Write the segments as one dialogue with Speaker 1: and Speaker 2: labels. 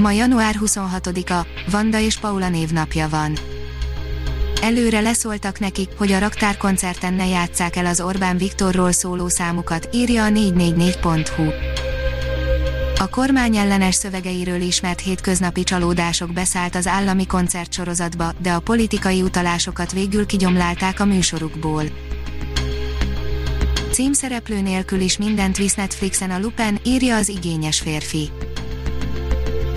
Speaker 1: Ma január 26-a, Vanda és Paula névnapja van. Előre leszóltak nekik, hogy a raktárkoncerten ne játsszák el az Orbán Viktorról szóló számukat, írja a 444.hu. A kormány ellenes szövegeiről ismert hétköznapi csalódások beszállt az állami koncertsorozatba, de a politikai utalásokat végül kigyomlálták a műsorukból. Címszereplő nélkül is mindent visz Netflixen a Lupin, írja az igényes férfi.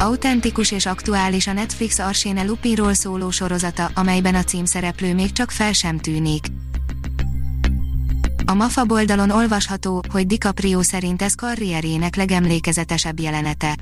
Speaker 1: Autentikus és aktuális a Netflix Arsene Lupinról szóló sorozata, amelyben a címszereplő még csak fel sem tűnik. A MAFA oldalon olvasható, hogy DiCaprio szerint ez karrierjének legemlékezetesebb jelenete.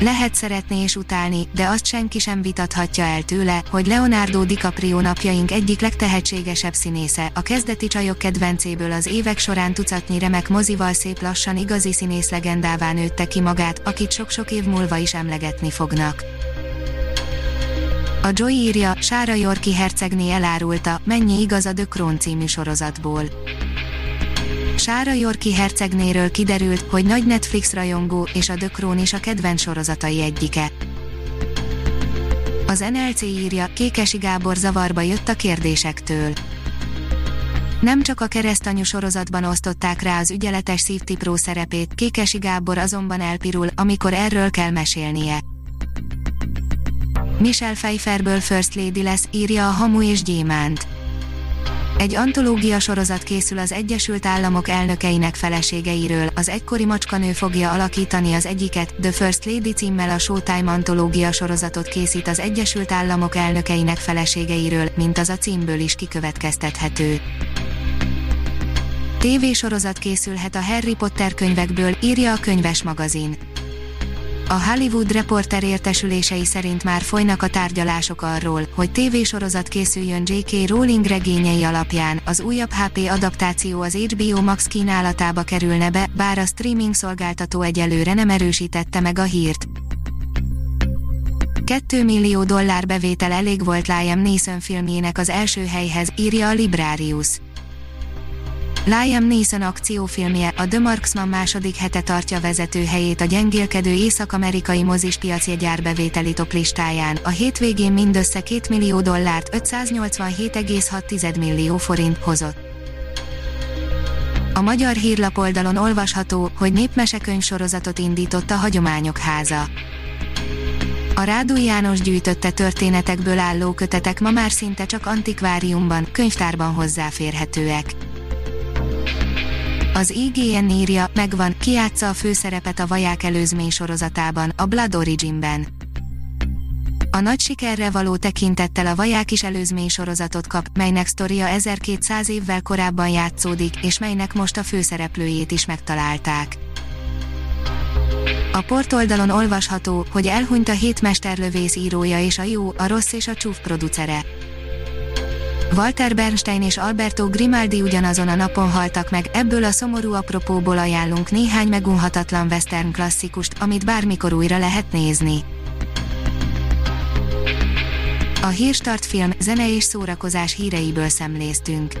Speaker 1: Lehet szeretni és utálni, de azt senki sem vitathatja el tőle, hogy Leonardo DiCaprio napjaink egyik legtehetségesebb színésze, a kezdeti csajok kedvencéből az évek során tucatnyi remek mozival szép lassan igazi színész legendává nőtte ki magát, akit sok-sok év múlva is emlegetni fognak. A Joy írja, Sára Jorki hercegné elárulta, mennyi igaz a The Crown című sorozatból. Sára Jorki hercegnéről kiderült, hogy nagy Netflix rajongó és a The Crown is a kedvenc sorozatai egyike. Az NLC írja, Kékesi Gábor zavarba jött a kérdésektől. Nem csak a keresztanyú sorozatban osztották rá az ügyeletes szívtipró szerepét, Kékesi Gábor azonban elpirul, amikor erről kell mesélnie. Michelle Pfeifferből First Lady lesz, írja a Hamu és Gyémánt. Egy antológia sorozat készül az Egyesült Államok elnökeinek feleségeiről, az egykori macskanő fogja alakítani az egyiket, The First Lady címmel a Showtime antológia sorozatot készít az Egyesült Államok elnökeinek feleségeiről, mint az a címből is kikövetkeztethető. TV sorozat készülhet a Harry Potter könyvekből, írja a könyves magazin. A Hollywood Reporter értesülései szerint már folynak a tárgyalások arról, hogy tévésorozat készüljön J.K. Rowling regényei alapján, az újabb HP adaptáció az HBO Max kínálatába kerülne be, bár a streaming szolgáltató egyelőre nem erősítette meg a hírt. 2 millió dollár bevétel elég volt Liam Neeson filmjének az első helyhez, írja a Librarius. Liam Neeson akciófilmje, a The Marksman második hete tartja vezető helyét a gyengélkedő észak-amerikai mozispiac jegyárbevételi toplistáján, a hétvégén mindössze 2 millió dollárt 587,6 millió forint hozott. A magyar hírlapoldalon olvasható, hogy népmesekönyv sorozatot indított a Hagyományok Háza. A Rádó János gyűjtötte történetekből álló kötetek ma már szinte csak antikváriumban, könyvtárban hozzáférhetőek. Az IGN írja, megvan, kiátsza a főszerepet a Vaják előzmény sorozatában, a Blood Origin-ben. A nagy sikerre való tekintettel a Vaják is előzmény sorozatot kap, melynek sztoria 1200 évvel korábban játszódik, és melynek most a főszereplőjét is megtalálták. A portoldalon olvasható, hogy elhunyt a hét mesterlövész írója és a jó, a rossz és a csúf producere. Walter Bernstein és Alberto Grimaldi ugyanazon a napon haltak meg, ebből a szomorú apropóból ajánlunk néhány megunhatatlan western klasszikust, amit bármikor újra lehet nézni. A Hírstart film, zene és szórakozás híreiből szemléztünk.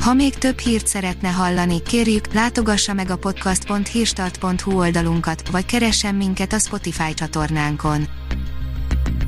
Speaker 1: Ha még több hírt szeretne hallani, kérjük, látogassa meg a podcast.hírstart.hu oldalunkat, vagy keressen minket a Spotify csatornánkon